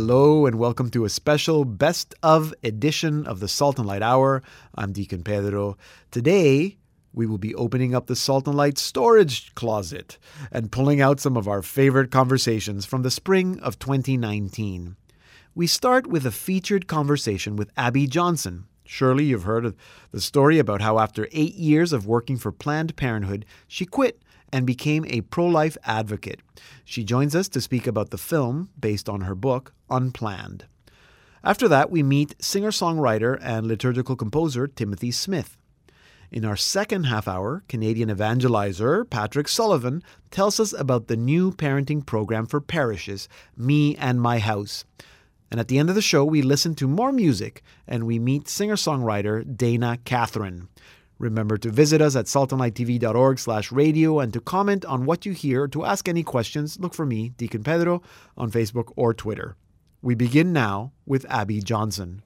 Hello and welcome to a special best of edition of the Salt and Light Hour. I'm Deacon Pedro. Today, we will be opening up the Salt and Light storage closet and pulling out some of our favorite conversations from the spring of 2019. We start with a featured conversation with Abby Johnson. Surely you've heard of the story about how, after eight years of working for Planned Parenthood, she quit and became a pro life advocate. She joins us to speak about the film based on her book, Unplanned. After that, we meet singer songwriter and liturgical composer Timothy Smith. In our second half hour, Canadian evangelizer Patrick Sullivan tells us about the new parenting program for parishes, Me and My House. And at the end of the show, we listen to more music and we meet singer songwriter Dana Catherine. Remember to visit us at saltandlighttv.org slash radio and to comment on what you hear. To ask any questions, look for me, Deacon Pedro, on Facebook or Twitter. We begin now with Abby Johnson.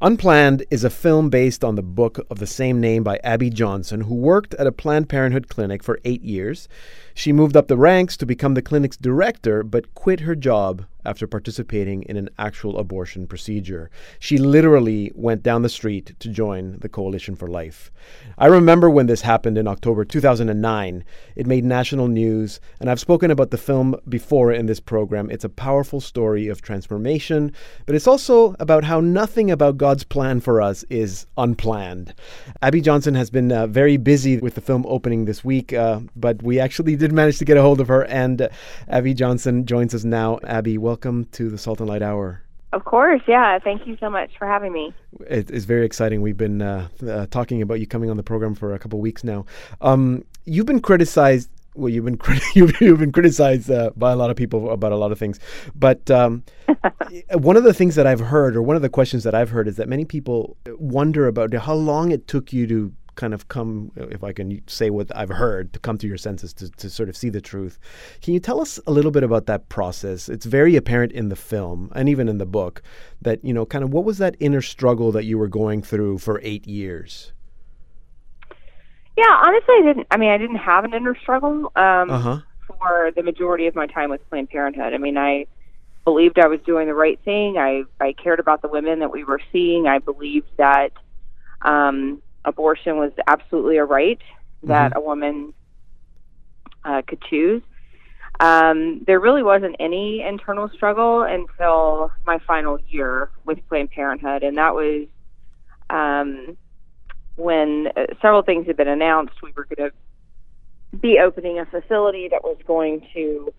Unplanned is a film based on the book of the same name by Abby Johnson, who worked at a Planned Parenthood clinic for eight years. She moved up the ranks to become the clinic's director, but quit her job after participating in an actual abortion procedure. She literally went down the street to join the Coalition for Life. I remember when this happened in October 2009. It made national news, and I've spoken about the film before in this program. It's a powerful story of transformation, but it's also about how nothing about God's plan for us is unplanned. Abby Johnson has been uh, very busy with the film opening this week, uh, but we actually did manage to get a hold of her, and uh, Abby Johnson joins us now. Abby, welcome welcome to the Salt and Light Hour. Of course, yeah. Thank you so much for having me. It is very exciting. We've been uh, uh, talking about you coming on the program for a couple weeks now. Um, you've been criticized. Well, you've been you've, you've been criticized uh, by a lot of people about a lot of things, but um, one of the things that I've heard, or one of the questions that I've heard, is that many people wonder about how long it took you to kind of come, if I can say what I've heard, to come to your senses to, to sort of see the truth. Can you tell us a little bit about that process? It's very apparent in the film and even in the book that, you know, kind of what was that inner struggle that you were going through for eight years? Yeah, honestly, I didn't. I mean, I didn't have an inner struggle um, uh-huh. for the majority of my time with Planned Parenthood. I mean, I believed I was doing the right thing. I I cared about the women that we were seeing. I believed that um, abortion was absolutely a right that mm-hmm. a woman uh, could choose. Um, there really wasn't any internal struggle until my final year with Planned Parenthood, and that was um, when uh, several things had been announced. We were going to be opening a facility that was going to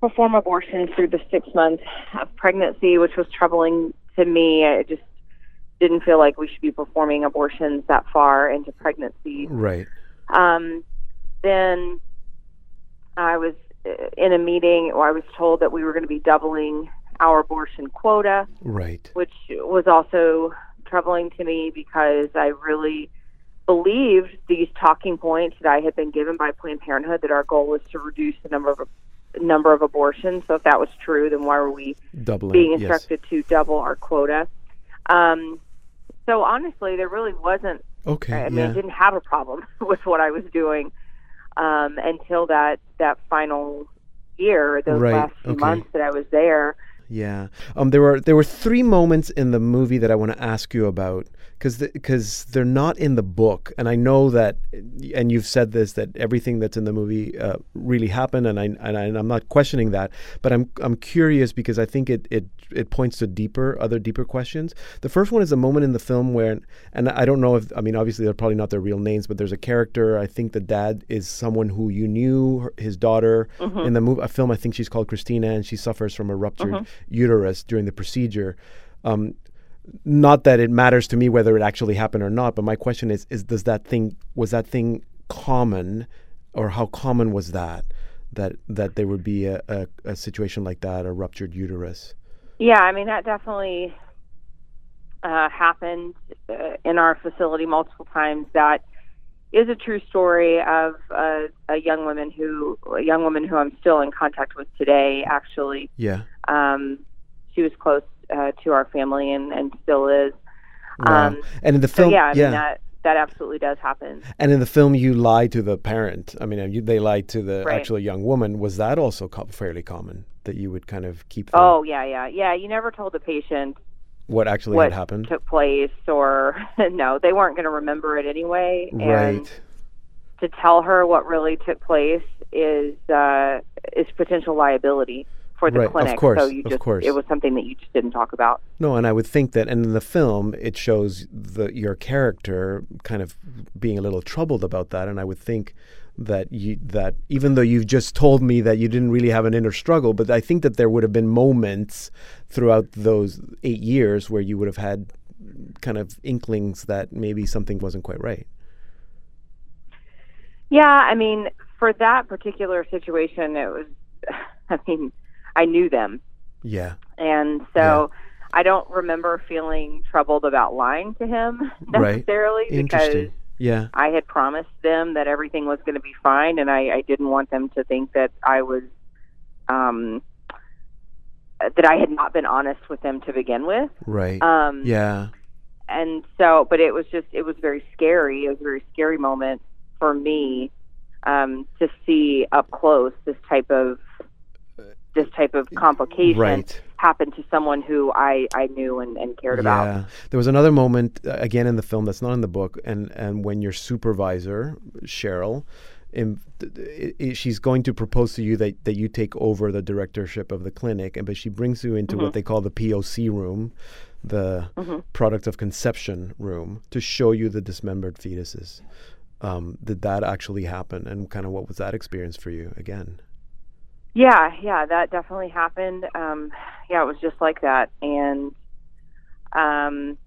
perform abortions through the six months of pregnancy, which was troubling to me. I just didn't feel like we should be performing abortions that far into pregnancy. Right. Um, then I was uh, in a meeting where I was told that we were going to be doubling our abortion quota. Right. Which was also troubling to me because I really believed these talking points that I had been given by Planned Parenthood that our goal was to reduce the number of number of abortions. So if that was true, then why were we Doubling, being instructed yes. to double our quota? Um, so honestly, there really wasn't. Okay. I mean, yeah. I didn't have a problem with what I was doing um, until that that final year, those right. last few okay. months that I was there. Yeah. Um. There were there were three moments in the movie that I want to ask you about because because the, they're not in the book, and I know that, and you've said this that everything that's in the movie uh, really happened, and I and, I, am not questioning that, but I'm I'm curious because I think it it it points to deeper other deeper questions. The first one is a moment in the film where, and I don't know if I mean obviously they're probably not their real names, but there's a character. I think the dad is someone who you knew, his daughter mm-hmm. in the movie. A film I think she's called Christina, and she suffers from a ruptured mm-hmm. Uterus during the procedure. Um, not that it matters to me whether it actually happened or not, but my question is: is does that thing was that thing common, or how common was that that that there would be a, a, a situation like that, a ruptured uterus? Yeah, I mean that definitely uh, happened uh, in our facility multiple times. That is a true story of a, a young woman who a young woman who I'm still in contact with today. Actually, yeah, um, she was close uh, to our family and, and still is. Wow. Um, and in the film, so yeah, I yeah. mean that that absolutely does happen. And in the film, you lie to the parent. I mean, you, they lied to the Right. actual young woman. Was that also co- fairly common that you would kind of keep them, Oh yeah, yeah, yeah. You never told the patient what actually what had happened? took place, or no, they weren't going to remember it anyway. And right. to tell her what really took place is uh, is potential liability for the Right, of clinic. course, so you of just course. it was something that you just didn't talk about. No, and I would think that, and in the film, it shows the your character kind of being a little troubled about that, and I would think that you that even though you've just told me that you didn't really have an inner struggle, but I think that there would have been moments throughout those eight years where you would have had kind of inklings that maybe something wasn't quite right. Yeah, I mean, for that particular situation, it was. I mean, I knew them, Yeah. and so I don't remember feeling troubled about lying to him Right. necessarily because Yeah. I had promised them that everything was going to be fine, and I, I didn't want them to think that I was, um, that I had not been honest with them to begin with. Right. Um, yeah. And so, but it was just, it was very scary. It was a very scary moment for me um, to see up close this type of this type of complication Right. happen to someone who I, I knew and, and cared about. Yeah, there was another moment uh, again in the film that's not in the book, and and when your supervisor Cheryl, in, th- i- i- she's going to propose to you that, that you take over the directorship of the clinic, and but she brings you into what they call the POC room, the product of conception room, to show you the dismembered fetuses. Um, did that actually happen, and kind of what was that experience for you again? Yeah, yeah, that definitely happened. Um, yeah, it was just like that, and um,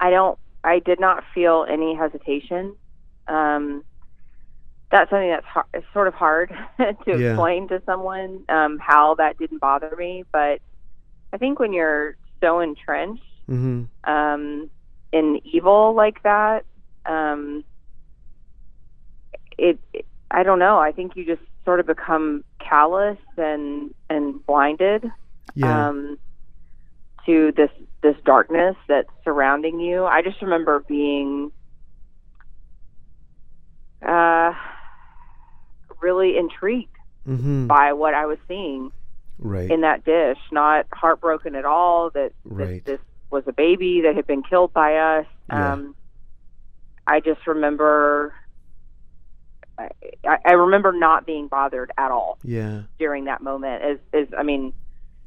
I don't, I did not feel any hesitation. Um, that's something that's hard, sort of hard to Yeah. explain to someone um, how that didn't bother me, but I think when you're so entrenched Mm-hmm. um, in evil like that, um, it, it, I don't know. I think you just sort of become callous and and blinded Yeah. um, to this this darkness that's surrounding you. I just remember being uh, really intrigued mm-hmm. by what I was seeing Right. in that dish. Not heartbroken at all that Right. this, this was a baby that had been killed by us. Yeah. Um, I just remember. I, I remember not being bothered at all yeah. during that moment. is as I mean,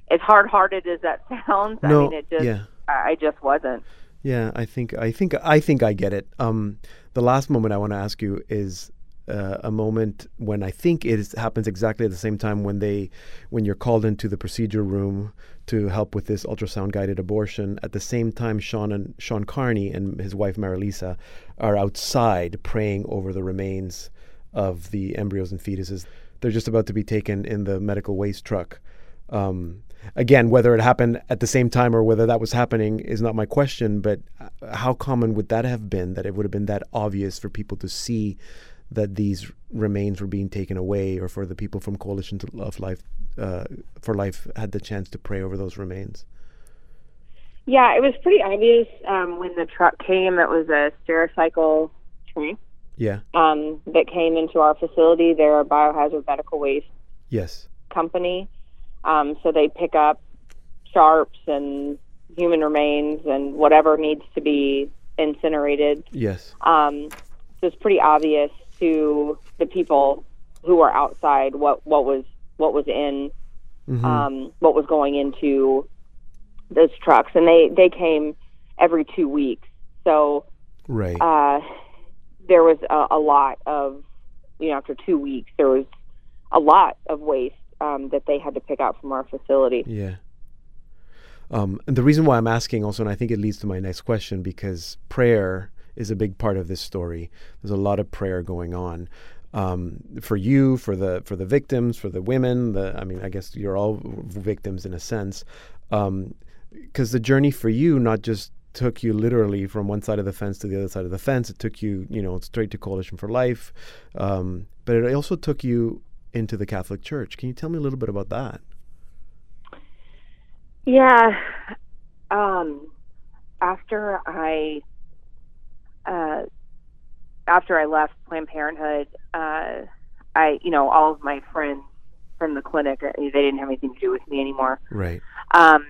as hard-hearted as that sounds, I mean, it just yeah. I I just wasn't. Yeah, I think I think I think I get it. Um, the last moment I want to ask you is uh, a moment when I think it is, happens exactly at the same time when they when you're called into the procedure room to help with this ultrasound guided abortion. At the same time, Shawn and Shawn Carney and his wife Marilisa are outside praying over the remains of the embryos and fetuses. They're just about to be taken in the medical waste truck. Um, again, whether it happened at the same time or whether that was happening is not my question, but uh, how common would that have been that it would have been that obvious for people to see that these remains were being taken away or for the people from Coalition Love Life uh, for Life had the chance to pray over those remains? Yeah, it was pretty obvious um, when the truck came. It was a Stericycle truck Yeah. um, that came into our facility. They're a biohazard medical waste Yes. company, um, so they pick up sharps and human remains and whatever needs to be incinerated. Yes. Um, so it's pretty obvious to the people who were outside what what was what was in Mhm. um, what was going into those trucks, and they they came every two weeks. So right. uh, there was a, a lot of you know after two weeks there was a lot of waste um, that they had to pick out from our facility. Yeah. Um, and the reason why I'm asking also, and I think it leads to my next question, because prayer is a big part of this story. There's a lot of prayer going on um, for you, for the for the victims, for the women. The I mean, I guess you're all victims in a sense, because the journey for you not just took you literally from one side of the fence to the other side of the fence. It took you, you know, straight to Coalition for Life, um, but it also took you into the Catholic Church. Can you tell me a little bit about that? Yeah. Um, after I uh, after I left Planned Parenthood, uh, I, you know, all of my friends from the clinic, uh, they didn't have anything to do with me anymore. Right. Um,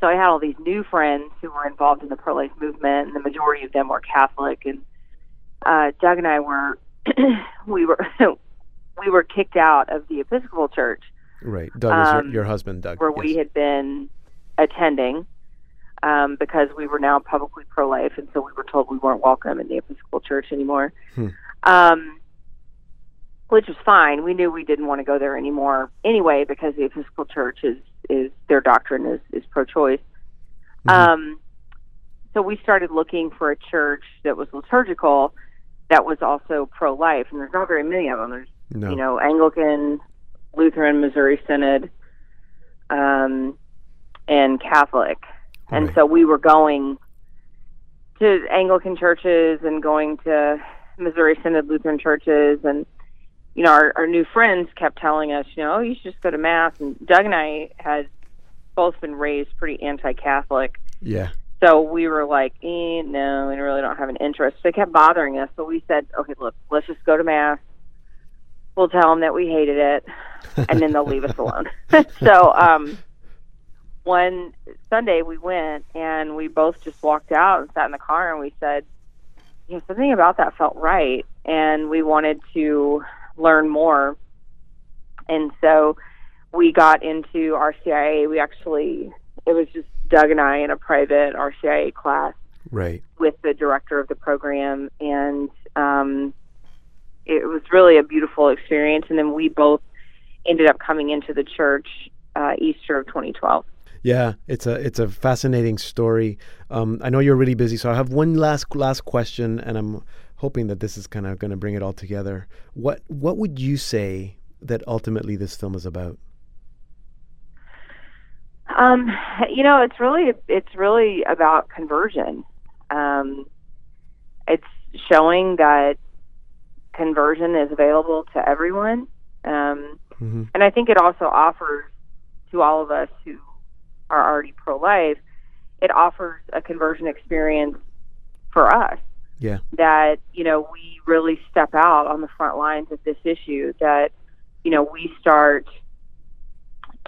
so I had all these new friends who were involved in the pro-life movement, and the majority of them were Catholic. And uh, Doug and I were, we were, we were kicked out of the Episcopal Church. Right. Doug um, is your, your, husband, Doug. Where yes. we had been attending um, because we were now publicly pro-life, and so we were told we weren't welcome in the Episcopal Church anymore. Hmm. Um, which was fine. We knew we didn't want to go there anymore anyway because the Episcopal Church is is their doctrine is is pro-choice. Mm-hmm. Um, so we started looking for a church that was liturgical, that was also pro-life, and there's not very many of them. There's no. you know Anglican, Lutheran, Missouri Synod, um, and Catholic, and so we were going to Anglican churches and going to Missouri Synod Lutheran churches and you know, our, our new friends kept telling us, you know, oh, you should just go to mass. And Doug and I had both been raised pretty anti-Catholic. Yeah. So we were like, eh, no, we really don't have an interest. They kept bothering us, so we said, okay, look, let's just go to mass. We'll tell them that we hated it, and then they'll leave us alone. so um, one Sunday we went, and we both just walked out and sat in the car, and we said, you know, something about that felt right, and we wanted to learn more. And so we got into RCIA. We actually, it was just Doug and I in a private RCIA class. Right. With the director of the program. And um, it was really a beautiful experience. And then we both ended up coming into the church uh, Easter of 2012. Yeah, it's a it's a fascinating story. Um, I know you're really busy, so I have one last last question, and I'm hoping that this is kind of going to bring it all together. What what would you say that ultimately this film is about? Um, you know, it's really it's really about conversion. Um, it's showing that conversion is available to everyone, um, mm-hmm. and I think it also offers to all of us who are already pro-life. It offers a conversion experience for us yeah. That, you know, we really step out on the front lines of this issue, that, you know, we start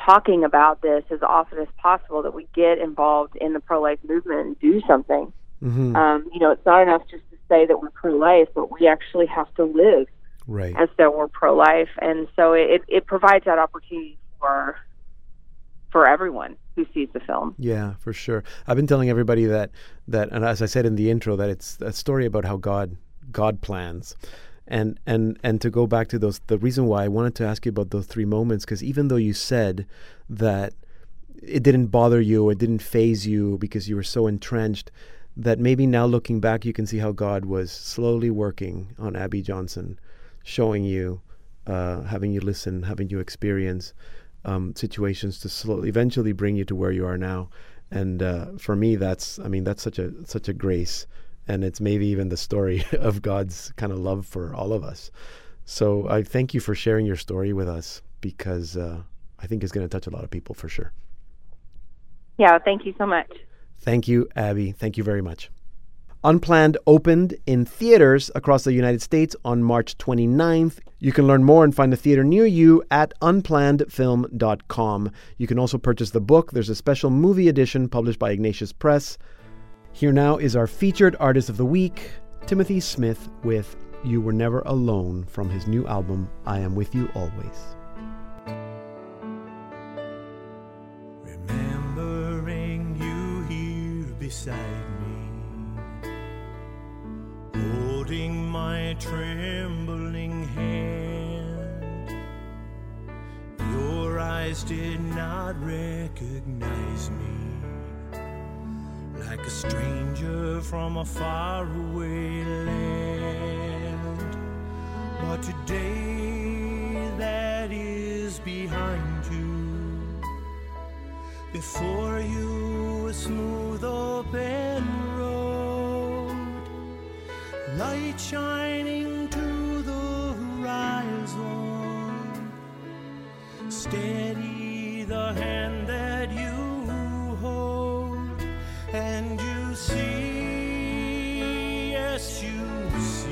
talking about this as often as possible, that we get involved in the pro life movement and do something. Mm-hmm. Um, you know, it's not enough just to say that we're pro life, but we actually have to live right. as though we're pro life. And so it, it provides that opportunity for for everyone who sees the film. Yeah, for sure. I've been telling everybody that that, and as I said in the intro, that it's a story about how God God plans. And and and to go back to those, the reason why I wanted to ask you about those three moments, because even though you said that it didn't bother you, it didn't faze you because you were so entrenched, that maybe now looking back, you can see how God was slowly working on Abby Johnson, showing you, uh, having you listen, having you experience um, situations to slowly, eventually bring you to where you are now. And uh, for me, that's I mean that's such a such a grace, and it's maybe even the story of God's kind of love for all of us. So I thank you for sharing your story with us because uh, I think it's going to touch a lot of people for sure. Yeah, thank you so much. Thank you, Abby. Thank you very much. Unplanned opened in theaters across the United States on March 29th. You can learn more and find a theater near you at unplannedfilm.com. You can also purchase the book. There's a special movie edition published by Ignatius Press. Here now is our featured artist of the week, Timothy Smith, with You Were Never Alone from his new album, I Am With You Always. Remembering you here beside my trembling hand. Your eyes did not recognize me like a stranger from a faraway land. But today that is behind you. Before you, a smooth open light shining to the horizon. Steady the hand that you hold, and you see, yes, you see,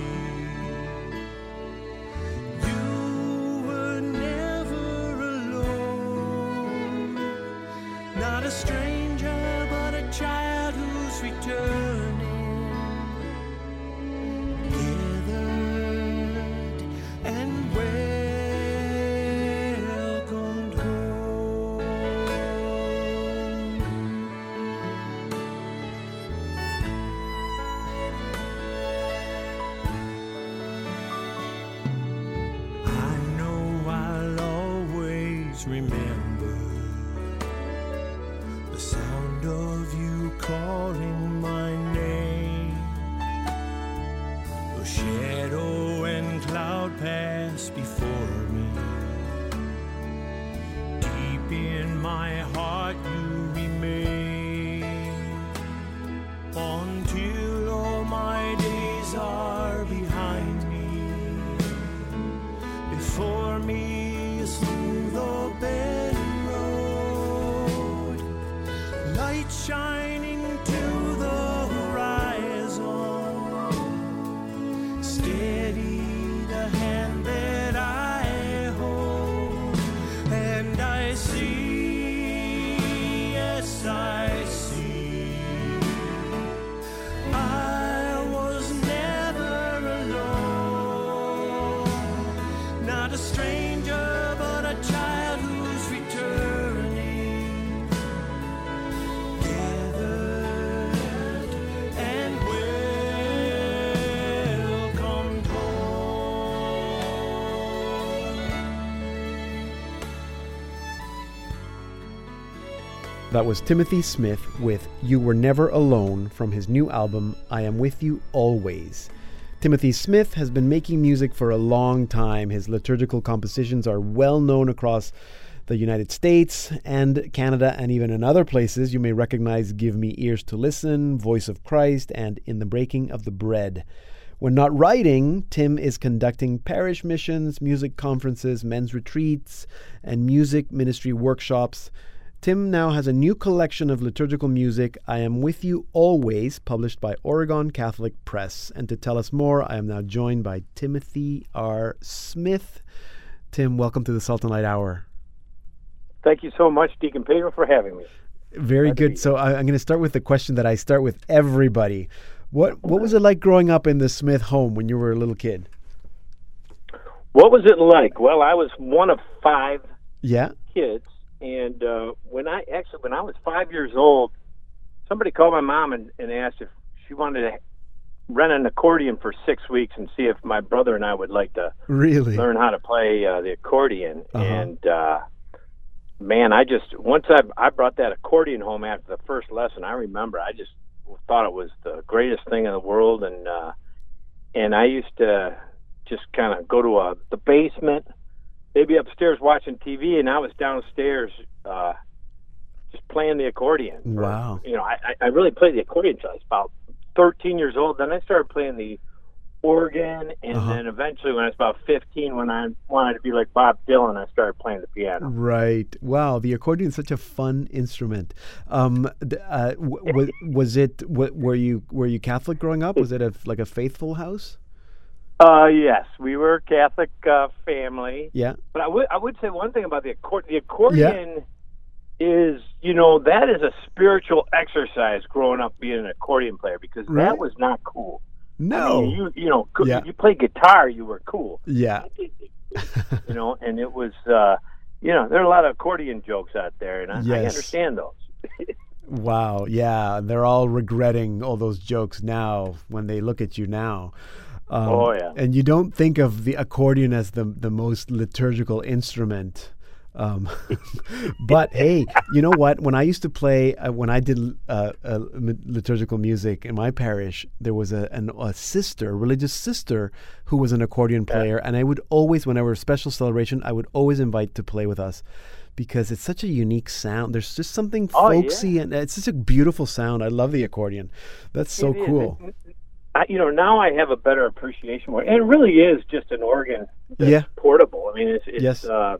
you were never alone. Not a stranger, but a child who's returned. always remember the sound of you calling. That was Timothy Smith with You Were Never Alone from his new album, I Am With You Always. Timothy Smith has been making music for a long time. His liturgical compositions are well known across the United States and Canada, and even in other places. You may recognize Give Me Ears to Listen, Voice of Christ, and In the Breaking of the Bread. When not writing, Tim is conducting parish missions, music conferences, men's retreats, and music ministry workshops. Tim now has a new collection of liturgical music, I Am With You Always, published by Oregon Catholic Press. And to tell us more, I am now joined by Timothy R. Smith. Tim, welcome to the Salt and Light Hour. Thank you so much, Deacon Pedro, for having me. Very Glad good. So I, am going to start with the question that I start with everybody. What what was it like growing up in the Smith home when you were a little kid? What was it like? Well, I was one of five yeah. kids and uh, when I actually, when I was five years old, somebody called my mom and, and asked if she wanted to rent an accordion for six weeks and see if my brother and I would like to really learn how to play uh, the accordion. Uh-huh. And uh, man, I just once I I brought that accordion home after the first lesson, I remember I just thought it was the greatest thing in the world, and uh, and I used to just kind of go to a the basement they'd be upstairs watching TV, and I was downstairs uh, just playing the accordion. Wow. you know, I, I really played the accordion until I was about 13 years old. Then I started playing the organ, and uh-huh. then eventually, when I was about 15, when I wanted to be like Bob Dylan, I started playing the piano. Right. Wow. The accordion is such a fun instrument. Um, uh, w- was it? W- were you were you Catholic growing up? Was it a like a faithful house? Uh, yes, we were a Catholic uh, family. Yeah. But I would I would say one thing about the accordion. The accordion yeah. is, you know, that is a spiritual exercise. Growing up being an accordion player because right? that was not cool. No. I mean, you you know, yeah. you play guitar, you were cool. Yeah. you know, and it was, uh, you know, there are a lot of accordion jokes out there, and I, yes. I understand those. wow. Yeah, they're all regretting all those jokes now when they look at you now. Um, oh yeah. And you don't think of the accordion as the the most liturgical instrument. Um, but hey, you know what? When I used to play, uh, when I did uh, uh, liturgical music in my parish, there was a, an, a sister, a religious sister, who was an accordion player, and I would always, whenever a special celebration, I would always invite to play with us because it's such a unique sound. There's just something folksy, oh, yeah. and it's such a beautiful sound. I love the accordion. That's so cool. I, you know, now I have a better appreciation for it. And it really is just an organ yeah. portable. I mean, it's, it's yes. uh,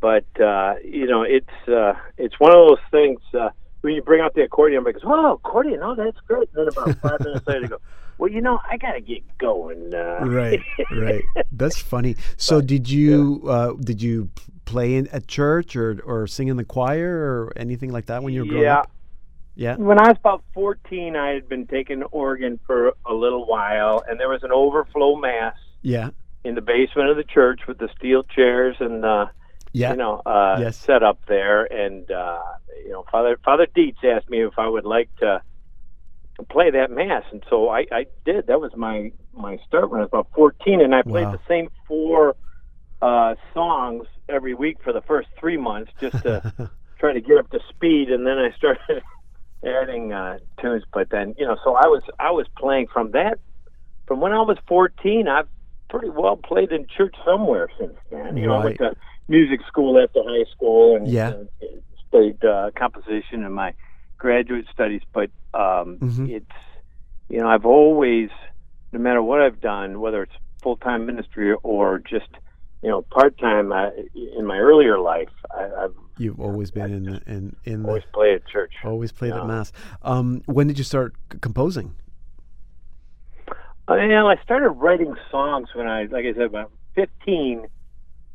but uh, you know, it's uh, it's one of those things uh, when you bring out the accordion, everybody goes, "Oh, accordion! Oh, that's great." And then about five minutes later, they go, "Well, you know, I got to get going." Uh. Right, right. That's funny. So, but, did you yeah. uh, did you play in, at church or or sing in the choir or anything like that when you were growing yeah. up? Yeah. When I was about 14, I had been taking organ for a little while, and there was an overflow mass. Yeah. In the basement of the church with the steel chairs and uh, yeah. you know uh, yes. set up there, and uh, you know Father Father Dietz asked me if I would like to play that mass, and so I, I did. That was my my start when I was about 14, and I played Wow. the same four uh, songs every week for the first three months just to try to get up to speed, and then I started adding uh, tunes. But then you know, so I was I was playing from that from when I was 14. I've pretty well played in church somewhere since then. You know, I went to music school after high school and Yeah. uh, studied uh, composition in my graduate studies. But um, Mhm. it's you know I've always, no matter what I've done, whether it's full time ministry or just you know part time uh, in my earlier life, I, I've You've always been in the, in in the, always played at church. always played at mass. Um, when did you start c- composing? Uh, you know, I started writing songs when I, like I said, about 15.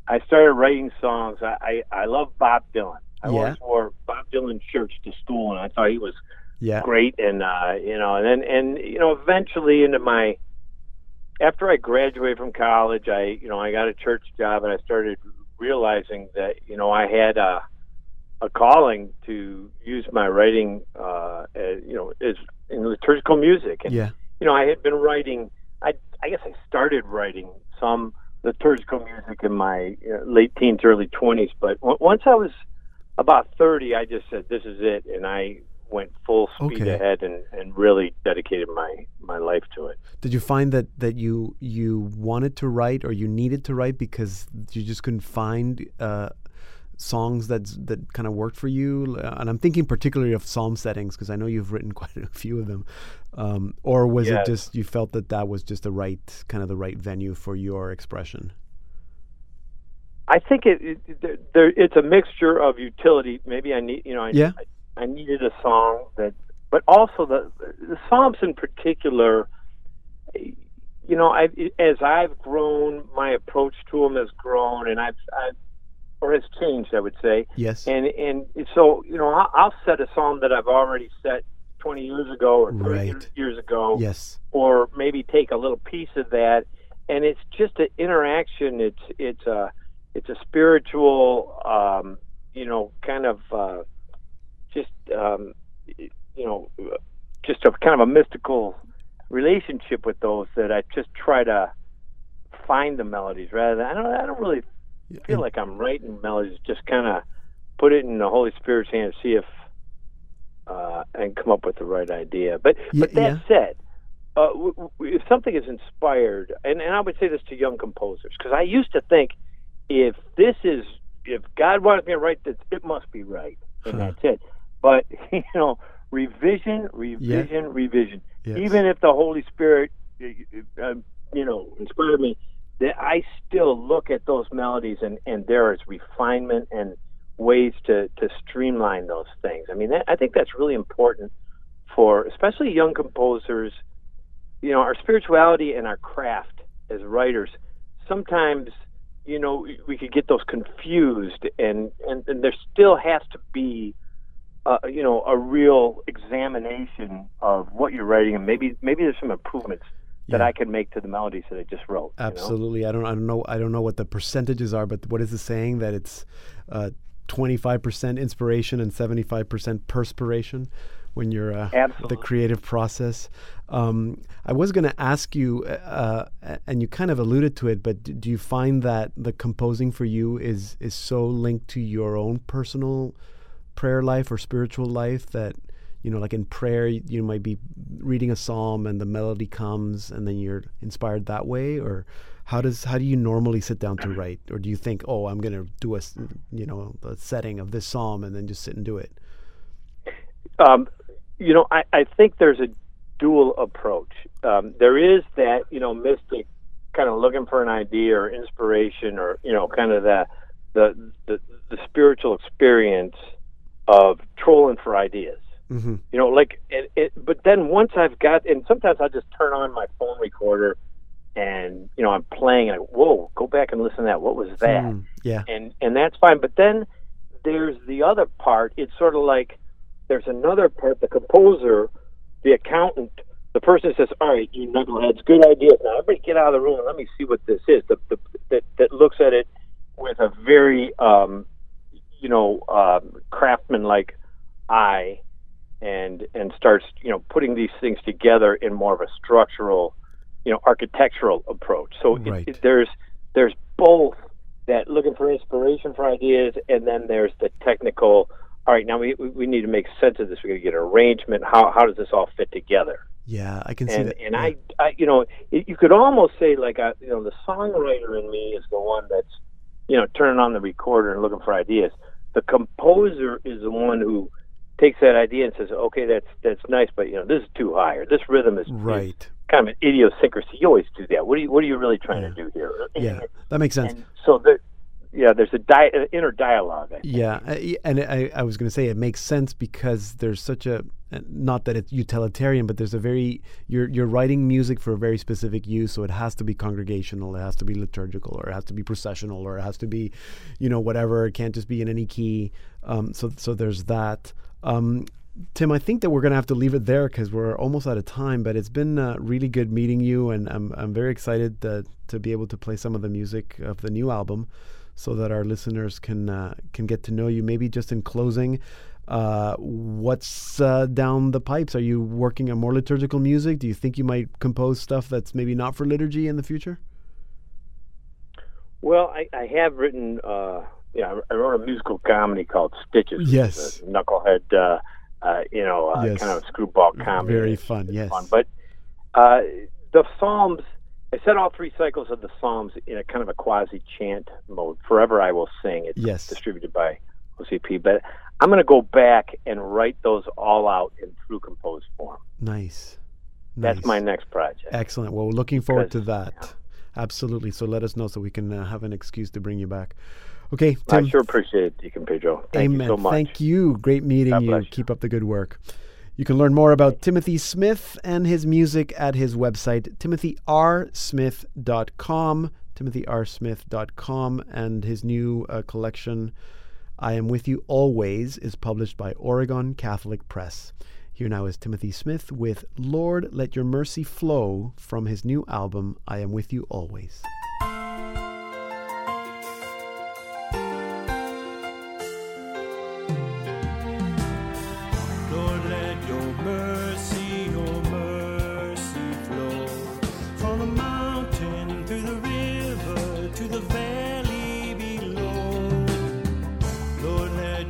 I started writing songs. I, I, I love Bob Dylan. I Yeah. always wore Bob Dylan shirts to school, and I thought he was Yeah. great. And uh, you know, and then and you know, eventually into my after I graduated from college, I you know I got a church job, and I started realizing that you know I had a a calling to use my writing, uh, as, you know, as in liturgical music, and Yeah. you know, I had been writing. I I guess I started writing some liturgical music in my uh, late teens, early twenties. But w- once I was about thirty, I just said, "This is it," and I went full speed Okay. ahead and, and really dedicated my my life to it. Did you find that that you you wanted to write or you needed to write because you just couldn't find uh, songs that that kind of worked for you? Uh, And I'm thinking particularly of psalm settings because I know you've written quite a few of them. Um, or was Yes. it just you felt that that was just the right kind of the right venue for your expression? I think it, it there- there it's a mixture of utility. Maybe I need you know I, Yeah. I, I needed a song that, but also the the psalms in particular. You know, I as I've grown, my approach to them has grown, and I've, I've or has changed, I would say. Yes. And and so you know, I'll, set a psalm that I've already set 20 years ago or 30 Right. years ago yes. or maybe take a little piece of that and it's just an interaction it's it's a it's a spiritual um you know kind of uh just um you know just a kind of a mystical relationship with those that I just try to find the melodies rather than I don't I don't really feel like I'm writing melodies just kind of put it in the Holy Spirit's hands see if uh, and come up with the right idea. But but that yeah. said, uh, w- w- if something is inspired, and, and I would say this to young composers, because I used to think if this is if God wants me to write this, it must be right, and Huh. that's it. But you know, revision, revision, revision. Yes. Even if the Holy Spirit, uh, you know, inspired me, that I still look at those melodies and and there is refinement and ways to to streamline those things. I mean, that, I think that's really important for especially young composers. You know, our spirituality and our craft as writers. Sometimes, you know, we- could get those confused, and and, and there still has to be. Uh, you know, a real examination of what you're writing, and maybe maybe there's some improvements that Yeah. I can make to the melodies that I just wrote. you know? Absolutely. I don't. I don't know. I don't know what the percentages are, but what is the saying that it's uh, twenty-five percent inspiration and seventy-five percent perspiration when you're uh, the creative process. Um, I was going to ask you, uh, and you kind of alluded to it, but do you find that the composing for you is is so linked to your own personal prayer life or spiritual life that you know like in prayer you, might be reading a psalm and the melody comes and then you're inspired that way or how does how do you normally sit down to write or do you think oh i'm going to do a, you know the setting of this psalm and then just sit and do it Um, you know, I, I think there's a dual approach. Um, there is that, you know, mystic kind of looking for an idea or inspiration or, you know, kind of the, the, the, the spiritual experience of trolling for ideas. Mm-hmm. You know, like, it, it, but then once I've got, and sometimes I just turn on my phone recorder and you know I'm playing and I, whoa, go back and listen to that. What was that? Mm, yeah, and and that's fine. But then there's the other part. It's sort of like there's another part. The composer, the accountant, the person says, "All right, you knuckleheads, good idea. Now everybody get out of the room and let me see what this is." The, the, that that looks at it with a very um, you know um, craftsman like eye and and starts you know putting these things together in more of a structural you know architectural approach. So right. it, it, there's there's both that looking for inspiration for ideas and then there's the technical all right now we we need to make sense of this. We're going to get an arrangement. How how does this all fit together? Yeah i can and, see that. and yeah. I, I you know it, you could almost say like I, you know the songwriter in me is the one that's you know turning on the recorder and looking for ideas. The composer is the one who takes that idea and says, "Okay, that's that's nice, but you know, this is too high, or this rhythm is right." Is kind of an idiosyncrasy. You always do that. What are you What are you really trying yeah. to do here? Yeah, that makes sense. And so the yeah, there's a di- inner dialogue. Yeah, and I, I was going to say it makes sense because there's such a not that it's utilitarian, but there's a very you're you're writing music for a very specific use, so it has to be congregational, it has to be liturgical, or it has to be processional, or it has to be, you know, whatever. It can't just be in any key. Um, so so there's that. Um, Tim, I think that we're going to have to leave it there because we're almost out of time. But it's been uh, really good meeting you, and I'm I'm very excited to, to be able to play some of the music of the new album, so that our listeners can uh, can get to know you. Maybe just in closing, uh, what's uh, down the pipes? Are you working on more liturgical music? Do you think you might compose stuff that's maybe not for liturgy in the future? Well, I, I have written uh, yeah, I wrote a musical comedy called Stitches. Yes, knucklehead, uh, uh, you know, uh, yes. kind of a screwball comedy. Very fun. It's yes, fun. but uh, the Psalms. I said all three cycles of the Psalms in a kind of a quasi chant mode. Forever I will sing. It's yes. distributed by OCP, but I'm going to go back and write those all out in true composed form. Nice. That's my next project. Excellent. Well, we're looking forward to that. Yeah. Absolutely. So let us know so we can uh, have an excuse to bring you back. Okay, Tim. I sure appreciate it, Deacon Pedro. Thank Amen. you so much. Thank you. Great meeting God you. you. Keep up the good work. You can learn more about Timothy Smith and his music at his website, timothyrsmith.com, timothyrsmith.com, and his new uh, collection, I Am With You Always, is published by Oregon Catholic Press. Here now is Timothy Smith with Lord, Let Your Mercy Flow from his new album, I Am With You Always.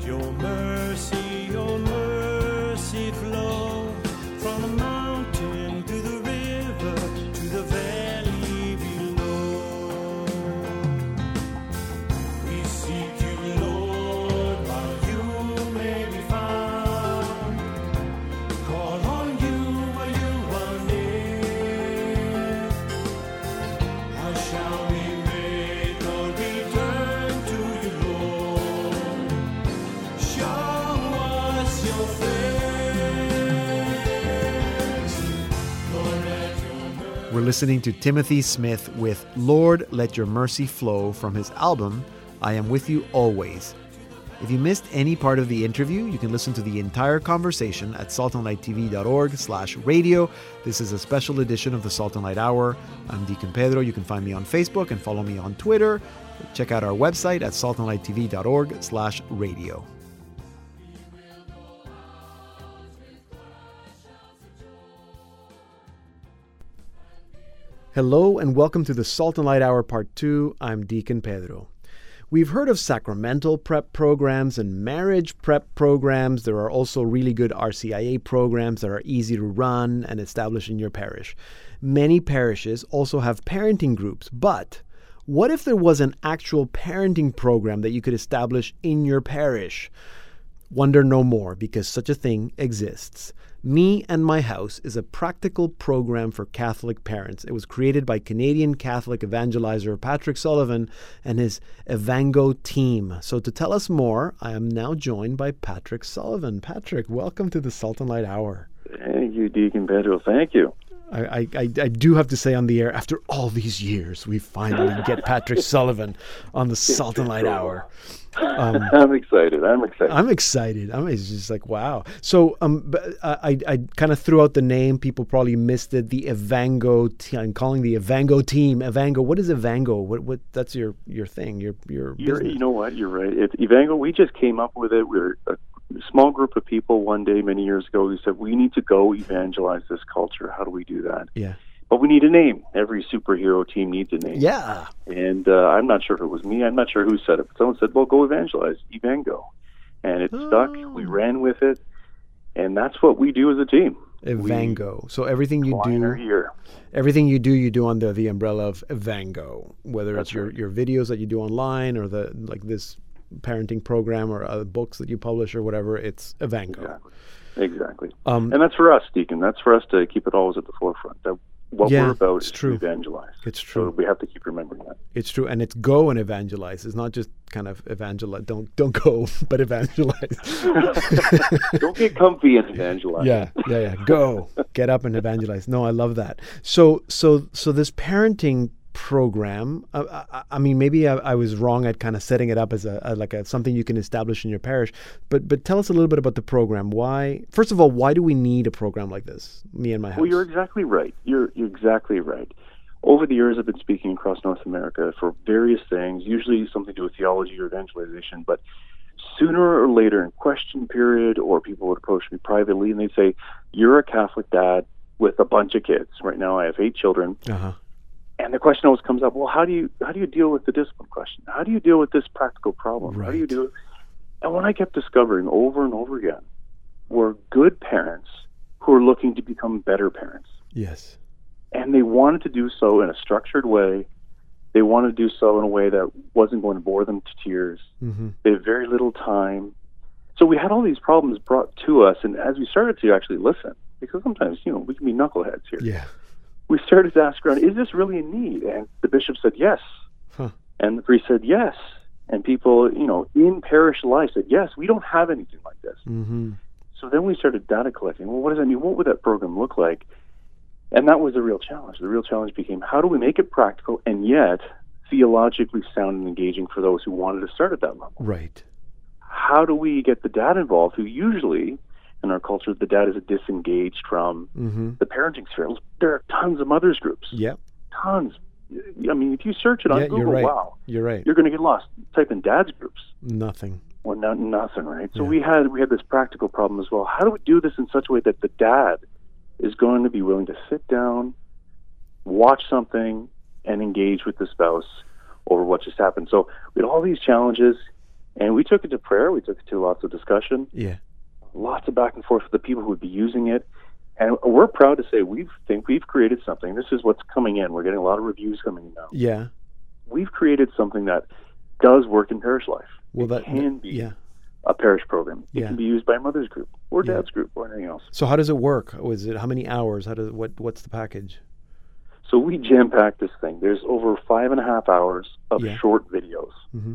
We're listening to Timothy Smith with Lord, Let Your Mercy Flow from his album, I Am With You Always. If you missed any part of the interview, you can listen to the entire conversation at saltandlighttv.org slash radio. This is a special edition of the Salt and Light Hour. I'm Deacon Pedro. You can find me on Facebook and follow me on Twitter. Check out our website at saltandlighttv.org slash radio. Hello and welcome to the Salt and Light Hour Part 2. I'm Deacon Pedro. We've heard of sacramental prep programs and marriage prep programs. There are also really good RCIA programs that are easy to run and establish in your parish. Many parishes also have parenting groups, but what if there was an actual parenting program that you could establish in your parish? Wonder no more because such a thing exists. Me and My House is a practical program for Catholic parents. It was created by Canadian Catholic evangelizer Patrick Sullivan and his Evango team. So, to tell us more, I am now joined by Patrick Sullivan. Patrick, welcome to the Salt and Light Hour. Thank you, Deacon Pedro. Thank you. I, I, I do have to say on the air, after all these years, we finally get Patrick Sullivan on the Salt and Light Hour. Um, I'm excited. I'm excited. I'm excited. I'm it's just like wow. So um, I I kind of threw out the name. People probably missed it. The Evango. T- I'm calling the Evango team. Evango. What is Evango? What what? That's your your thing. Your your You know what? You're right. It's Evango. We just came up with it. We're a small group of people one day many years ago. who said we need to go evangelize this culture. How do we do that? Yeah but we need a name. Every superhero team needs a name. Yeah. And uh, I'm not sure if it was me. I'm not sure who said it. But someone said, "Well, go evangelize, evango," and it oh. stuck. We ran with it, and that's what we do as a team. Evango. So everything you do here. Everything you do, you do under the umbrella of Evango. Whether that's it's your, right. your videos that you do online or the like this parenting program or other books that you publish or whatever, it's Evango. Exactly. Exactly. Um, and that's for us, Deacon. That's for us to keep it always at the forefront. That what yeah, we're about is true. to evangelize. It's true. So we have to keep remembering that. It's true, and it's go and evangelize. It's not just kind of evangelize. Don't don't go, but evangelize. don't get comfy and evangelize. Yeah, yeah, yeah. Go, get up and evangelize. No, I love that. So so so this parenting program. Uh, I, I, mean, maybe I, I, was wrong at kind of setting it up as a, a, like a something you can establish in your parish. But but tell us a little bit about the program. Why, first of all, why do we need a program like this? Me and my house. Well, you're exactly right. You're you're exactly right. Over the years, I've been speaking across North America for various things, usually something to do with theology or evangelization. But sooner or later, in question period, or people would approach me privately and they'd say, "You're a Catholic dad." With a bunch of kids. Right now, I have eight children. Uh-huh and the question always comes up well how do you how do you deal with the discipline question? How do you deal with this practical problem? Right. how do you do it and what i kept discovering over and over again were good parents who are looking to become better parents. Yes. And they wanted to do so in a structured way. They wanted to do so in a way that wasn't going to bore them to tears. Mm-hmm. they had very little time. So we had all these problems brought to us and as we started to actually listen because sometimes you know we can be knuckleheads here. Yeah we started to ask around, is this really a need? And the bishop said yes. Huh. And the priest said yes. And people, you know, in parish life said, yes, we don't have anything like this. Mm-hmm. So then we started data collecting. Well, what does that mean? What would that program look like? And that was the real challenge. The real challenge became how do we make it practical and yet theologically sound and engaging for those who wanted to start at that level? Right. How do we get the dad involved who usually in our culture, the dad is disengaged from mm-hmm. the parenting sphere. There are tons of mothers groups. Yep. Tons. I mean, if you search it on yeah, Google, you're right. wow, you're right. You're going to get lost. Type in dads groups. Nothing. Well, not, nothing, right? So yeah. we had we had this practical problem as well. How do we do this in such a way that the dad is going to be willing to sit down, watch something, and engage with the spouse over what just happened? So we had all these challenges, and we took it to prayer. We took it to lots of discussion. Yeah lots of back and forth with the people who would be using it. And we're proud to say we think we've created something. This is what's coming in. We're getting a lot of reviews coming in now. Yeah. We've created something that does work in parish life. Well, it that can be yeah. a parish program. It yeah. can be used by a mother's group or dad's yeah. group or anything else. So how does it work? Was it how many hours? How does what what's the package? So we jam pack this thing. There's over five and a half hours of short videos. Mm-hmm.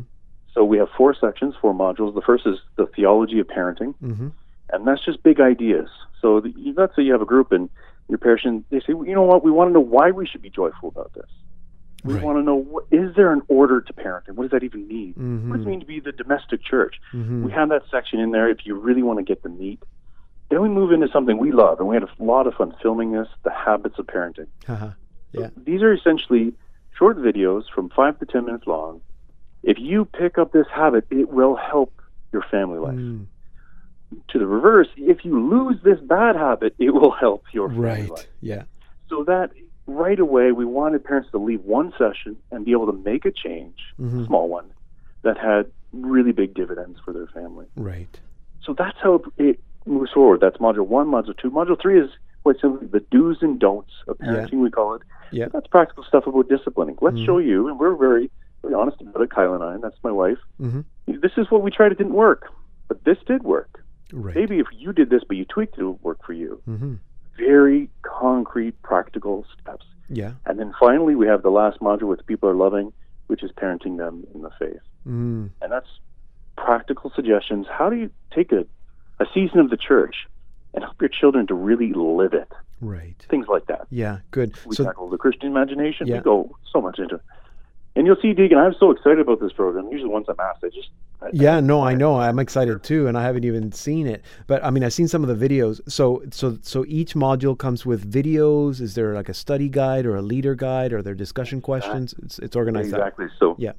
So we have four sections, four modules. The first is the theology of parenting. Mm-hmm and that's just big ideas. So the, let's say you have a group and your parish, and they say, well, you know what, we want to know why we should be joyful about this. We right. want to know what, is there an order to parenting? What does that even mean? Mm-hmm. What does it mean to be the domestic church? Mm-hmm. We have that section in there if you really want to get the meat. Then we move into something we love, and we had a lot of fun filming this: the habits of parenting. Uh-huh. Yeah. So these are essentially short videos from five to ten minutes long. If you pick up this habit, it will help your family life. Mm to the reverse, if you lose this bad habit, it will help your right. Life. Yeah. So that right away, we wanted parents to leave one session and be able to make a change, mm-hmm. small one, that had really big dividends for their family. Right. So that's how it moves forward. That's module one. Module two. Module three is quite simply the do's and don'ts of parenting. Yeah. We call it. Yeah. That's practical stuff about disciplining. Let's mm-hmm. show you, and we're very, very honest about it. Kyle and I, and that's my wife. Mm-hmm. This is what we tried. It didn't work, but this did work. Right. Maybe if you did this, but you tweaked it, it would work for you. Mm-hmm. Very concrete, practical steps. Yeah. And then finally, we have the last module, which people are loving, which is parenting them in the faith. Mm. And that's practical suggestions. How do you take a, a season of the church and help your children to really live it. Right. Things like that. Yeah, good. We so, tackle the Christian imagination. Yeah. We go so much into it. And you'll see, Deacon, I'm so excited about this program. Usually, once I'm asked, I just. Yeah, no, I know. I'm excited too, and I haven't even seen it. But I mean, I've seen some of the videos. So, so, so each module comes with videos. Is there like a study guide or a leader guide? Or are there discussion questions? It's, it's organized. Exactly. So, Yeah.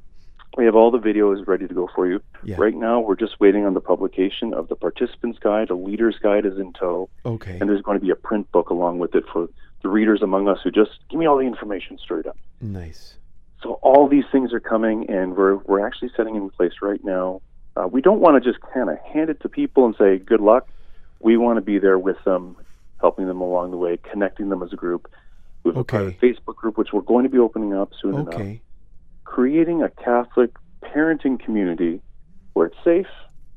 we have all the videos ready to go for you. Yeah. Right now, we're just waiting on the publication of the participants guide. A leader's guide is in tow, Okay. and there's going to be a print book along with it for the readers among us who just give me all the information straight up. Nice. So all these things are coming, and we're we're actually setting in place right now. Uh, we don't want to just kind of hand it to people and say good luck. We want to be there with them, helping them along the way, connecting them as a group. We have a private Facebook group which we're going to be opening up soon enough. Creating a Catholic parenting community where it's safe,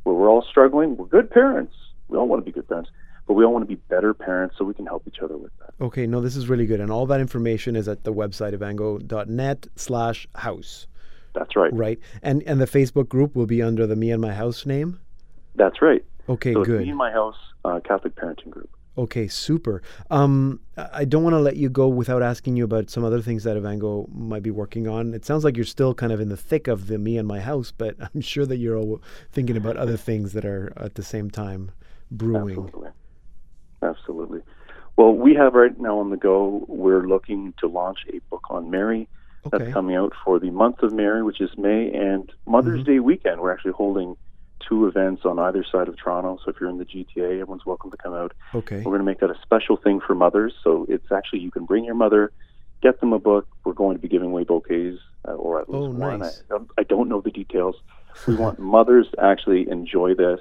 where we're all struggling. We're good parents. We all want to be good parents, but we all want to be better parents so we can help each other with that. Okay. No, this is really good, and all that information is at the website evango.net slash house. That's right. Right. And and the Facebook group will be under the Me and My House name. That's right. Okay. so good. me and my house uh, Catholic parenting group. Okay, super. Um, I don't want to let you go without asking you about some other things that Evango might be working on. It sounds like you're still kind of in the thick of the me and my house, but I'm sure that you're all thinking about other things that are at the same time brewing. Absolutely. Absolutely. Well, we have right now on the go, we're looking to launch a book on Mary. Okay. That's coming out for the month of Mary, which is May, and Mother's Mm-hmm. Day weekend. We're actually holding two events on either side of Toronto. So if you're in the GTA, everyone's welcome to come out. Okay. We're going to make that a special thing for mothers. So it's actually, you can bring your mother, get them a book. We're going to be giving away bouquets, uh, or at least Oh, one. nice. I, I don't know the details. We want mothers to actually enjoy this.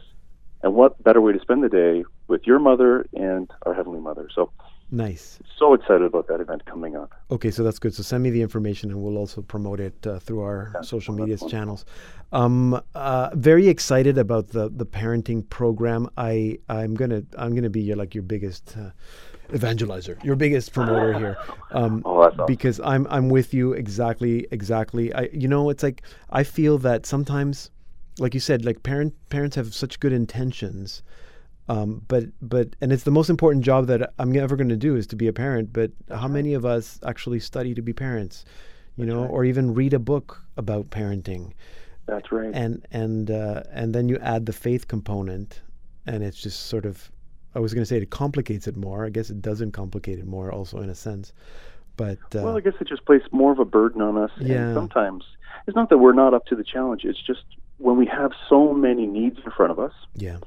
And what better way to spend the day with your mother and our Heavenly Mother? So, Nice. so excited about that event coming up. Okay, so that's good. So send me the information, and we'll also promote it uh, through our social media channels. Um, uh, very excited about the the parenting program. I I'm gonna I'm gonna be your like your biggest uh, evangelizer, your biggest promoter here. Um, Oh, that's awesome. because I'm I'm with you exactly exactly. I you know it's like I feel that sometimes, like you said, like parent parents have such good intentions. Um, but but and it's the most important job that I'm ever going to do is to be a parent. But how many of us actually study to be parents, you know, or even read a book about parenting? That's right. And and uh, and then you add the faith component, and it's just sort of. I was going to say it complicates it more. I guess it doesn't complicate it more, also in a sense. But uh, well, I guess it just places more of a burden on us. Yeah. And sometimes it's not that we're not up to the challenge. It's just when we have so many needs in front of us, yeah,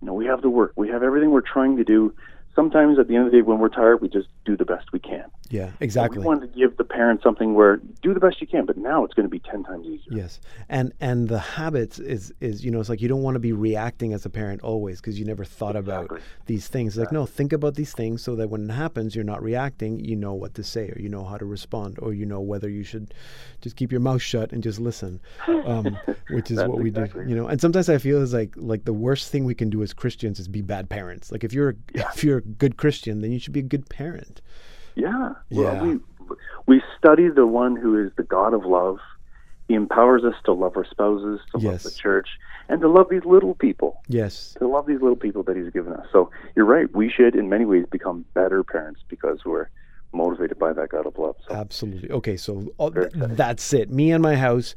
you know, we have the work, we have everything we're trying to do. Sometimes at the end of the day, when we're tired, we just do the best we can. yeah, exactly. We wanted to give the parents something where do the best you can, but now it's going to be ten times easier. Yes, and and the habits is is you know it's like you don't want to be reacting as a parent always because you never thought about these things. Like no, think about these things so that when it happens, you're not reacting. You know what to say, or you know how to respond, or you know whether you should just keep your mouth shut and just listen, um, which is what we exactly do. You know, and sometimes I feel is like like the worst thing we can do as Christians is be bad parents. Like if you're if you're good Christian, then you should be a good parent. Yeah. Yeah. Well, we we study the one who is the God of love. He empowers us to love our spouses, to love the church, and to love these little people. Yes. To love these little people that He's given us. So you're right. We should, in many ways, become better parents because we're motivated by that God of love. So Absolutely. Okay, so all, exciting. that's it. Me and my house,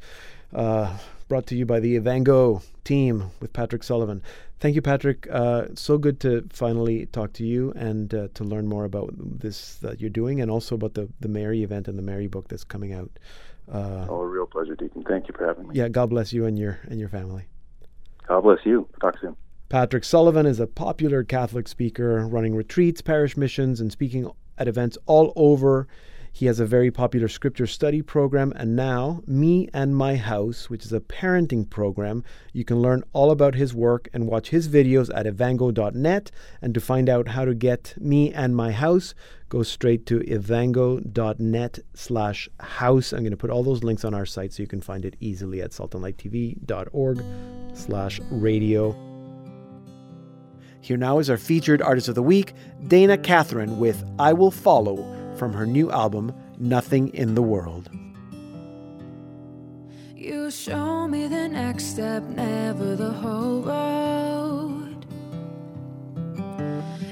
uh, brought to you by the Evango team with Patrick Sullivan. Thank you, Patrick. Uh, so good to finally talk to you and uh, to learn more about this that you're doing, and also about the the Mary event and the Mary book that's coming out. Uh, oh, a real pleasure, Deacon. Thank you for having me. yeah, God bless you and your and your family. God bless you. Talk soon. Patrick Sullivan is a popular Catholic speaker running retreats, parish missions, and speaking at events all over. He has a very popular scripture study program, and now Me and My House, which is a parenting program. You can learn all about his work and watch his videos at evango.net. And to find out how to get Me and My House, go straight to evango.net slash house. I'm going to put all those links on our site so you can find it easily at saltandlighttv.org slash radio. Here now is our featured artist of the week, Dana Catherine, with I Will Follow from her new album, Nothing in the World. You show me the next step, never the whole road.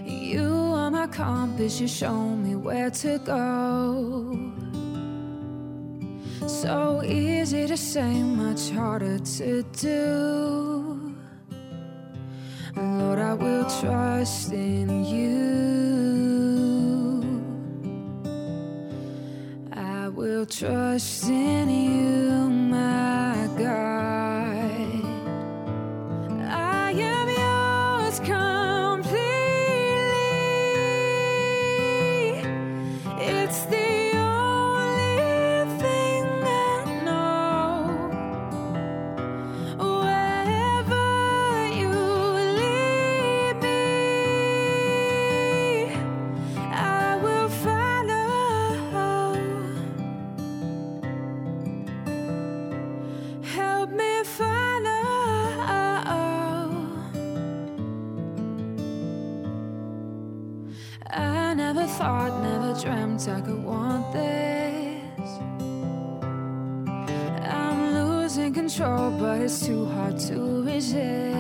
You are my compass, you show me where to go. So easy to say, much harder to do. Lord, I will trust in you. Will trust in you, my God. I am yours completely. It's the too hard to resist.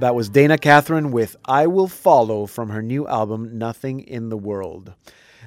That was Dana Catherine with I Will Follow from her new album, Nothing in the World.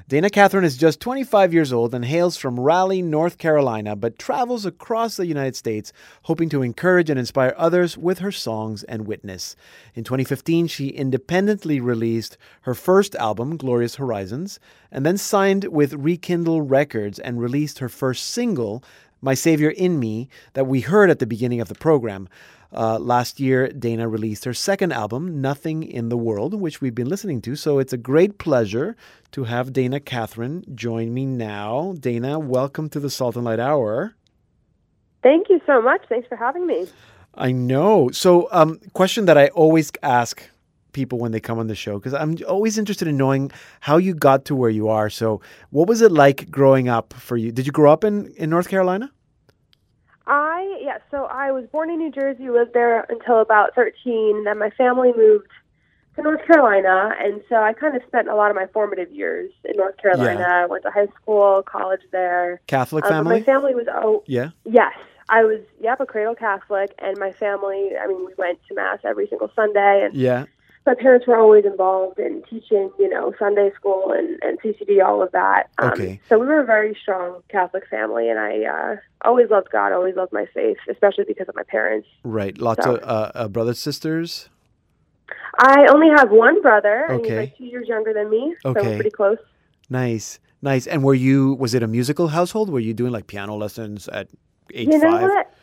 Dana Catherine is just 25 years old and hails from Raleigh, North Carolina, but travels across the United States hoping to encourage and inspire others with her songs and witness. In 2015, she independently released her first album, Glorious Horizons, and then signed with Rekindle Records and released her first single, My Savior in Me, that we heard at the beginning of the program. Uh, last year, Dana released her second album, Nothing in the World, which we've been listening to. So it's a great pleasure to have Dana Catherine join me now. Dana, welcome to the Salt and Light Hour. Thank you so much. Thanks for having me. I know. So, um, question that I always ask people when they come on the show because I'm always interested in knowing how you got to where you are. So, what was it like growing up for you? Did you grow up in in North Carolina? I yeah, so I was born in New Jersey, lived there until about 13, then my family moved to North Carolina, and so I kind of spent a lot of my formative years in North Carolina. Yeah. I went to high school, college there. Catholic Um, family? my family was oh yeah. yes, I was yep a cradle Catholic, and my family. I mean, we went to mass every single Sunday, and Yeah. My parents were always involved in teaching, you know, Sunday school and, and CCD, all of that. Um, Okay. So we were a very strong Catholic family, and I uh, always loved God, always loved my faith, especially because of my parents. Right. Lots So- of uh, uh, brothers, sisters. I only have one brother, and he's Okay. like two years younger than me, so Okay. we're pretty close. Nice. Nice. And were you? Was it a musical household? Were you doing like piano lessons at age you know five? what?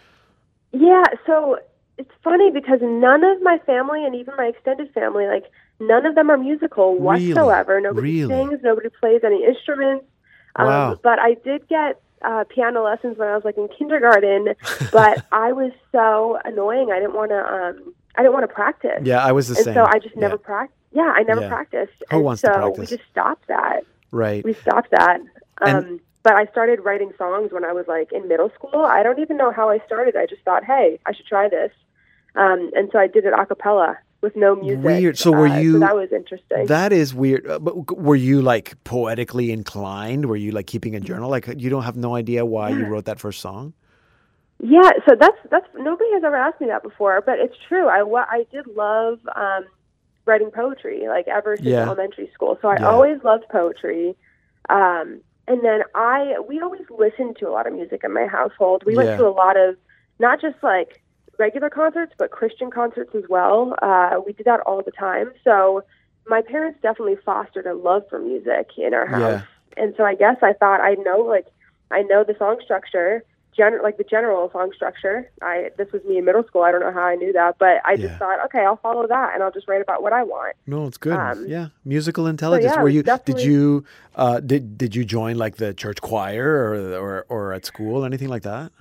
Yeah. So it's funny because none of my family and even my extended family, like none of them are musical Really? whatsoever. Nobody Really? sings. Nobody plays any instruments. Wow. Um, but I did get uh, piano lessons when I was like in kindergarten. but I was so annoying. I didn't want to. Um, I didn't want to practice. Yeah, I was the and same. so I just Yeah. never practiced. Yeah, I never Yeah. practiced. Who and wants to so practice? we just stopped that. Right. We stopped that. Um, And- but I started writing songs when I was like in middle school. I don't even know how I started. I just thought, hey, I should try this. Um, and so I did it a cappella with no music. Weird. So were Uh, you- So that was interesting. That is weird. Uh, But were you like poetically inclined? Were you like keeping a journal? Like you don't have no idea why you wrote that first song? Yeah, so that's that's nobody has ever asked me that before, but it's true. I I did love um, writing poetry like ever since Yeah. elementary school. So I Yeah. always loved poetry. Um, and then I we always listened to a lot of music in my household. We Yeah. went to a lot of not just like regular concerts, but Christian concerts as well. Uh, we did that all the time. So my parents definitely fostered a love for music in our house. Yeah. And so I guess I thought I know like I know the song structure, gen- like the general song structure. I this was me in middle school. I don't know how I knew that, but I Yeah. just thought, okay, I'll follow that and I'll just write about what I want. No, it's good. Um, yeah, musical intelligence. yeah, Were you? Did you? Uh, did Did you join like the church choir or or or at school anything like that?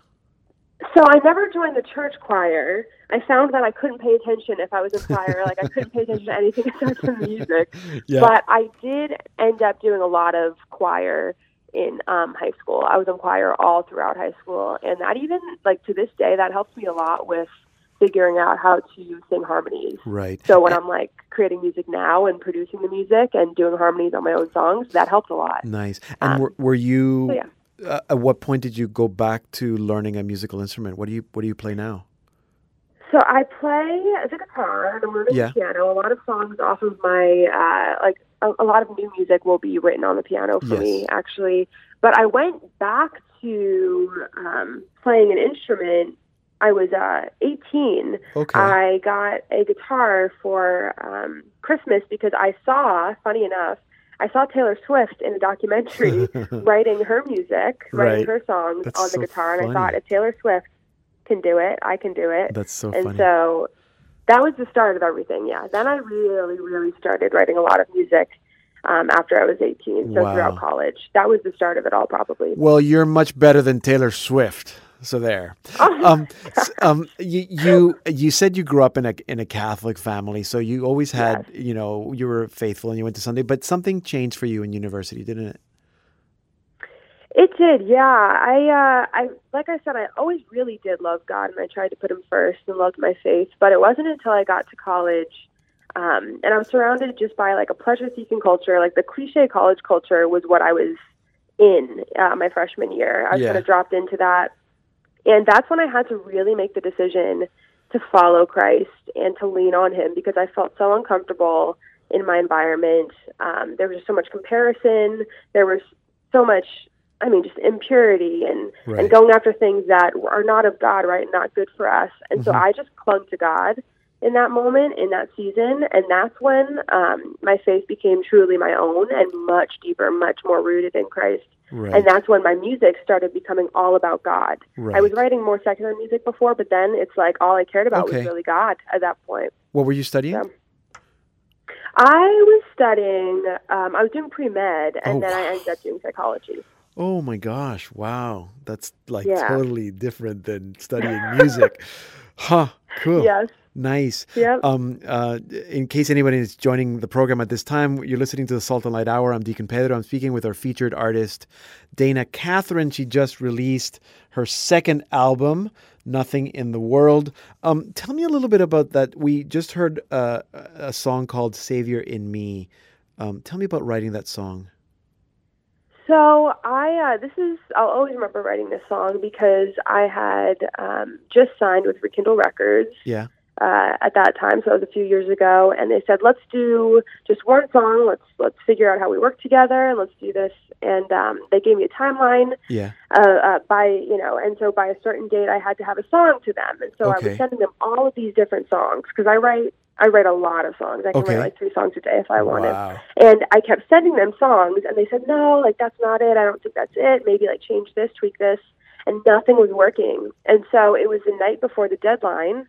So I never joined the church choir. I found that I couldn't pay attention if I was in choir. like I couldn't pay attention to anything except from music. Yeah. But I did end up doing a lot of choir in um, high school. I was in choir all throughout high school, and that even like to this day that helps me a lot with figuring out how to sing harmonies. right. So when I'm like creating music now and producing the music and doing harmonies on my own songs, that helps a lot. Nice. And Um, were, were you? so yeah. Uh, at what point did you go back to learning a musical instrument? What do you What do you play now? So I play the guitar and I'm learning Yeah. piano. A lot of songs off of my uh, like a, a lot of new music will be written on the piano for Yes. me actually. But I went back to um, playing an instrument. I was uh, 18. Okay. I got a guitar for um, Christmas because I saw, funny enough, I saw Taylor Swift in a documentary writing her music, Right. writing her songs That's on the so guitar, and. I thought if Taylor Swift can do it, I can do it. That's so and funny. so that was the start of everything. Yeah. Then I really, really started writing a lot of music um, after I was 18. So Wow. throughout college, that was the start of it all, probably. well, you're much better than Taylor Swift. So there. Oh, Um, um, you, you you said you grew up in a in a Catholic family, so you always had you know you were faithful and you went to Sunday, but something changed for you in university, didn't it? It did, yeah. I, uh, I, like I said, I always really did love God, and I tried to put Him first and loved my faith. But it wasn't until I got to college, um, and I was surrounded just by like a pleasure-seeking culture. Like the cliche college culture was what I was in uh, my freshman year. I was Yeah. kind of dropped into that, and that's when I had to really make the decision to follow Christ and to lean on Him because I felt so uncomfortable in my environment. Um, there was just so much comparison. There was so much I mean, just impurity and Right. and going after things that are not of God, right? Not good for us. And so Mhm. I just clung to God in that moment, in that season, and that's when um, my faith became truly my own and much deeper, much more rooted in Christ. Right. And that's when my music started becoming all about God. right. I was writing more secular music before, but then it's like all I cared about Okay. was really God at that point. what were you studying? So- I was studying, um, I was doing pre med, and Oh, then I ended up doing psychology. Oh my gosh! Wow, that's like Yeah. totally different than studying music. huh? Cool. Yes. Nice. Yep. Um, uh, in case anybody is joining the program at this time, you're listening to the Salt and Light Hour. I'm Deacon Pedro. I'm speaking with our featured artist, Dana Catherine. She just released her second album, Nothing in the World. Um, tell me a little bit about that. We just heard uh, a song called Savior in Me. Um, tell me about writing that song. So I, uh, this is, I'll always remember writing this song because I had um, just signed with Rekindle Records Yeah. Uh, at that time. So it was a few years ago, and they said, let's do just one song. Let's let's figure out how we work together, and let's do this. And um, they gave me a timeline Yeah. uh, uh, by you know, and so by a certain date, I had to have a song to them. And so I was sending them all of these different songs because I write I write a lot of songs. I can Okay. write like three songs a day if I wanted. Wow. And I kept sending them songs, and they said, no, like that's not it. I don't think that's it. Maybe like change this, tweak this, and nothing was working. And so it was the night before the deadline,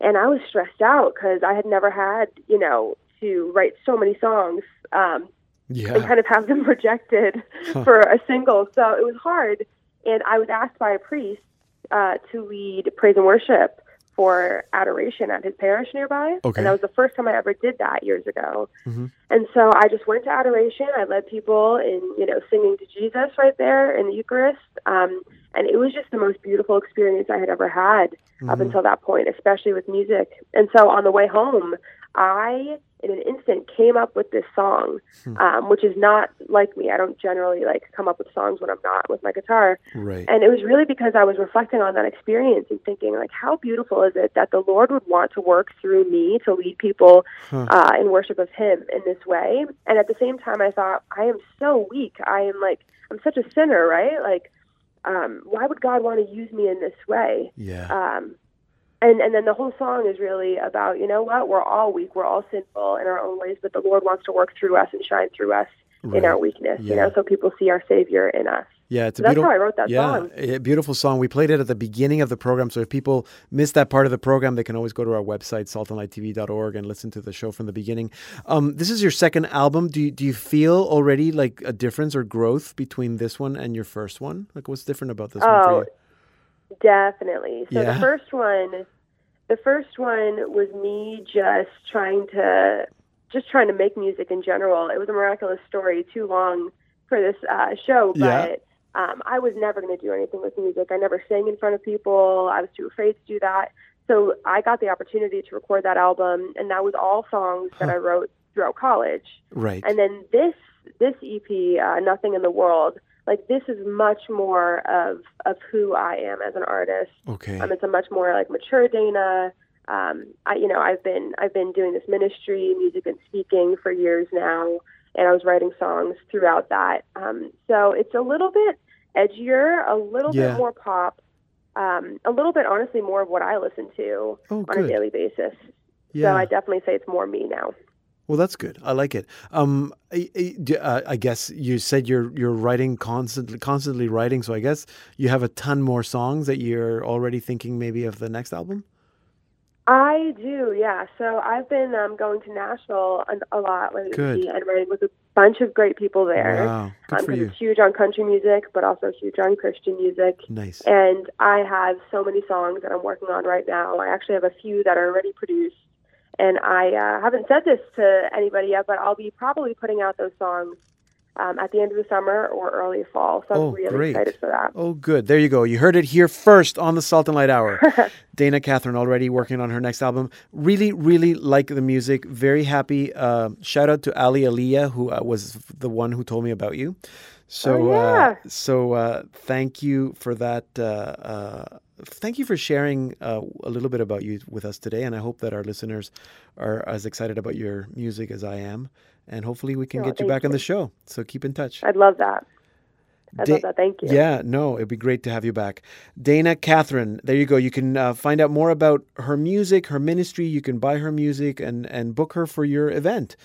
and I was stressed out because I had never had, you know, to write so many songs um, yeah. and kind of have them rejected for a single. So it was hard. And I was asked by a priest uh, to lead praise and worship for adoration at his parish nearby. Okay. And that was the first time I ever did that years ago. Mhm. And so I just went to adoration. I led people in, you know, singing to Jesus right there in the Eucharist. Um, and it was just the most beautiful experience I had ever had up Mhm. until that point, especially with music. And so on the way home, I, in an instant, came up with this song, Hmm. um, which is not like me. I don't generally like come up with songs when I'm not with my guitar. Right. And it was really because I was reflecting on that experience and thinking, like, how beautiful is it that the Lord would want to work through me to lead people Huh. uh, in worship of Him in this way? And at the same time, I thought, I am so weak. I am like, I'm such a sinner, right? Like, um, why would God want to use me in this way? Yeah. Um, and and then the whole song is really about you know what we're all weak, we're all sinful in our own ways, but the Lord wants to work through us and shine through us Right. in our weakness. You know, Yeah. so people see our Savior in us. Yeah, it's a So that's how I wrote that yeah, song. a beautiful song. We played it at the beginning of the program, so if people missed that part of the program, they can always go to our website saltandlighttv.org and listen to the show from the beginning. Um, this is your second album. Do you, do you feel already like a difference or growth between this one and your first one? Like, what's different about this one Oh, for you? Definitely. So Yeah. the first one, the first one was me just trying to, just trying to make music in general. It was a miraculous story, too long for this uh, show, Yeah. but um, I was never going to do anything with music. I never sang in front of people. I was too afraid to do that. So I got the opportunity to record that album, and that was all songs that I wrote throughout college. Right. And then this this EP, uh, Nothing in the World, like this is much more of of who I am as an artist. okay. Um, it's a much more like mature Dana. Um, I you know I've been I've been doing this ministry, music and speaking for years now, and I was writing songs throughout that. Um, so it's a little bit edgier, a little Yeah. bit more pop, um, a little bit honestly more of what I listen to oh, on a daily basis. Yeah. So I definitely say it's more me now. Well, that's good. I like it. Um, I, I- uh, I guess you said you're you're writing constantly, constantly writing. So I guess you have a ton more songs that you're already thinking maybe of the next album. I do, yeah. So I've been um, going to Nashville a, lot lately Good. and writing with a bunch of great people there. Wow, good Um, for you. it's huge on country music, but also huge on Christian music. Nice. And I have so many songs that I'm working on right now. I actually have a few that are already produced. And I uh, haven't said this to anybody yet, but I'll be probably putting out those songs um, at the end of the summer or early fall. So I'm Oh, really great. excited for that. Oh, good. There you go. You heard it here first on the Salt and Light Hour. Dana Catherine already working on her next album. Really, really like the music. Very happy. Uh, shout out to Ali Aliyah, who uh, was the one who told me about you. So, Oh, yeah. uh, so uh, thank you for that. Thank you for sharing uh, a little bit about you with us today, and I hope that our listeners are as excited about your music as I am. And hopefully, we can Oh, get you back on the show. So keep in touch. I'd love that. I'd Da- love that. Thank you. Yeah, no, it'd be great to have you back. Dana Catherine, there you go. You can uh, find out more about her music, her ministry. You can buy her music and, and book her for your event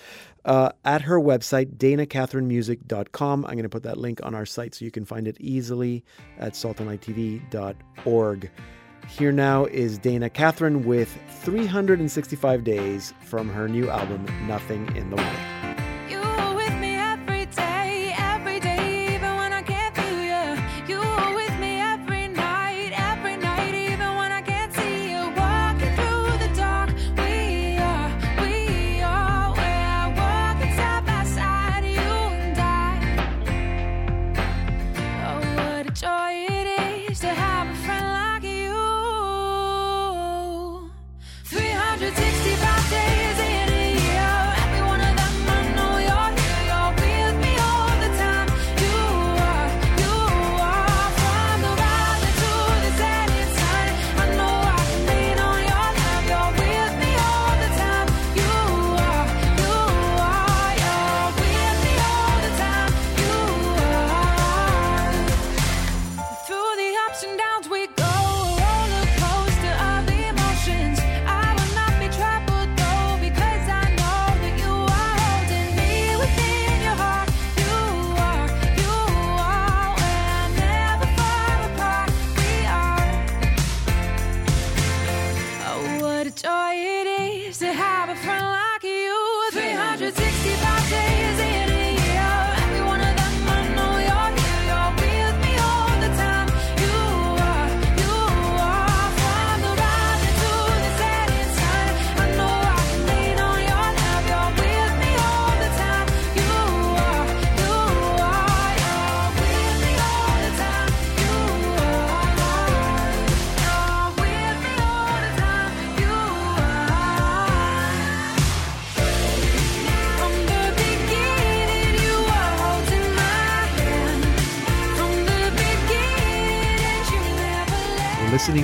uh, at her website, danacatherinemusic.com. I'm going to put that link on our site so you can find it easily at saltandlighttv.org. Here now is Dana Catherine with 365 days from her new album, Nothing in the Way.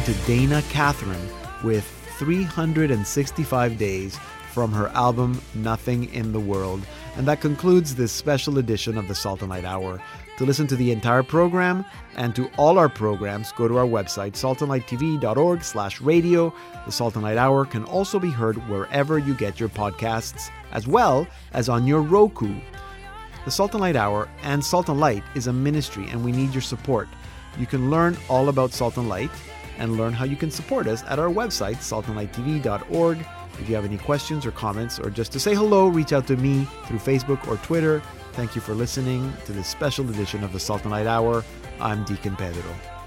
To Dana Catherine with 365 Days from her album Nothing in the World. And that concludes this special edition of the Salt and Light Hour. To listen to the entire program and to all our programs, go to our website, saltandlighttv.org slash radio. The Salt and Light Hour can also be heard wherever you get your podcasts, as well as on your Roku. The Salt and Light Hour and Salt and Light is a ministry, and we need your support. You can learn all about Salt and Light and learn how you can support us at our website, saltandlighttv.org. If you have any questions or comments, or just to say hello, reach out to me through Facebook or Twitter. Thank you for listening to this special edition of the Salt and Light Hour. I'm Deacon Pedro.